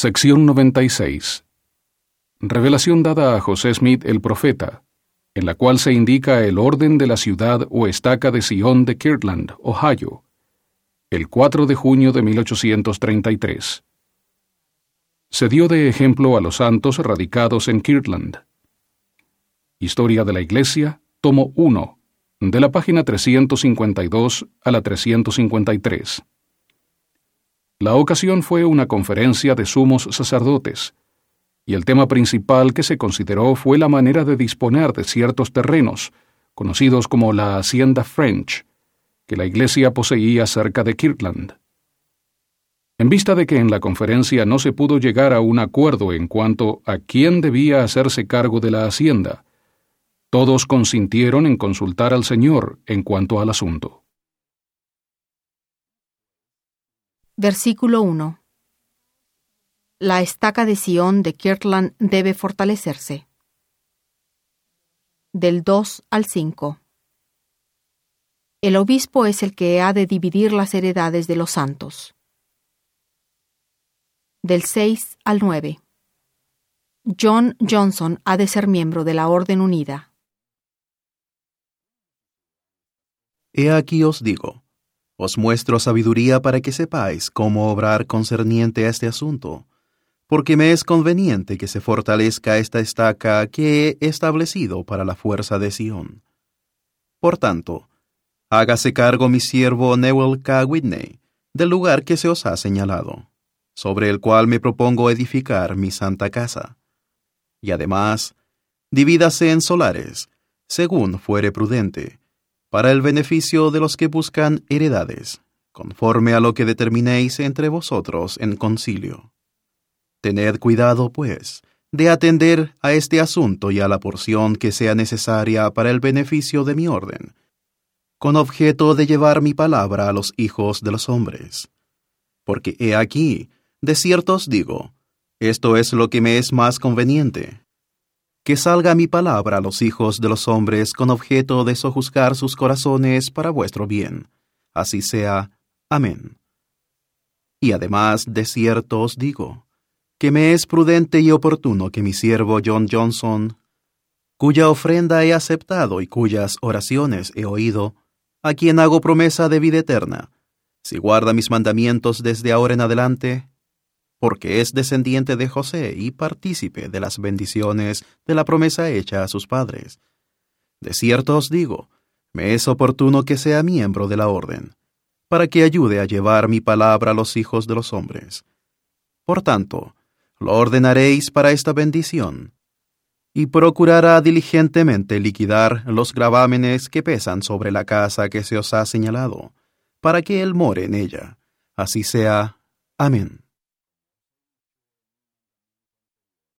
Sección 96. Revelación dada a José Smith el profeta, en la cual se indica el orden de la ciudad o estaca de Sion de Kirtland, Ohio, el 4 de junio de 1833. Se dio de ejemplo a los santos radicados en Kirtland. Historia de la Iglesia, tomo 1, de la página 352 a la 353. La ocasión fue una conferencia de sumos sacerdotes, y el tema principal que se consideró fue la manera de disponer de ciertos terrenos, conocidos como la Hacienda French, que la Iglesia poseía cerca de Kirtland. En vista de que en la conferencia no se pudo llegar a un acuerdo en cuanto a quién debía hacerse cargo de la hacienda, todos consintieron en consultar al Señor en cuanto al asunto. Versículo 1. La estaca de Sion de Kirtland debe fortalecerse. Del 2 al 5. El obispo es el que ha de dividir las heredades de los santos. Del 6 al 9. John Johnson ha de ser miembro de la Orden Unida. He aquí os digo os muestro sabiduría para que sepáis cómo obrar concerniente a este asunto, porque me es conveniente que se fortalezca esta estaca que he establecido para la fuerza de Sión. Por tanto, hágase cargo mi siervo Newell K. Whitney del lugar que se os ha señalado, sobre el cual me propongo edificar mi santa casa. Y además, divídase en solares, según fuere prudente, para el beneficio de los que buscan heredades, conforme a lo que determinéis entre vosotros en concilio. Tened cuidado, pues, de atender a este asunto y a la porción que sea necesaria para el beneficio de mi orden, con objeto de llevar mi palabra a los hijos de los hombres. Porque he aquí, de cierto os digo, esto es lo que me es más conveniente, que salga mi palabra a los hijos de los hombres con objeto de sojuzgar sus corazones para vuestro bien. Así sea. Amén. Y además de cierto os digo, que me es prudente y oportuno que mi siervo John Johnson, cuya ofrenda he aceptado y cuyas oraciones he oído, a quien hago promesa de vida eterna, si guarda mis mandamientos desde ahora en adelante, porque es descendiente de José y partícipe de las bendiciones de la promesa hecha a sus padres. De cierto os digo, me es oportuno que sea miembro de la orden, para que ayude a llevar mi palabra a los hijos de los hombres. Por tanto, lo ordenaréis para esta bendición, y procurará diligentemente liquidar los gravámenes que pesan sobre la casa que se os ha señalado, para que él more en ella. Así sea. Amén.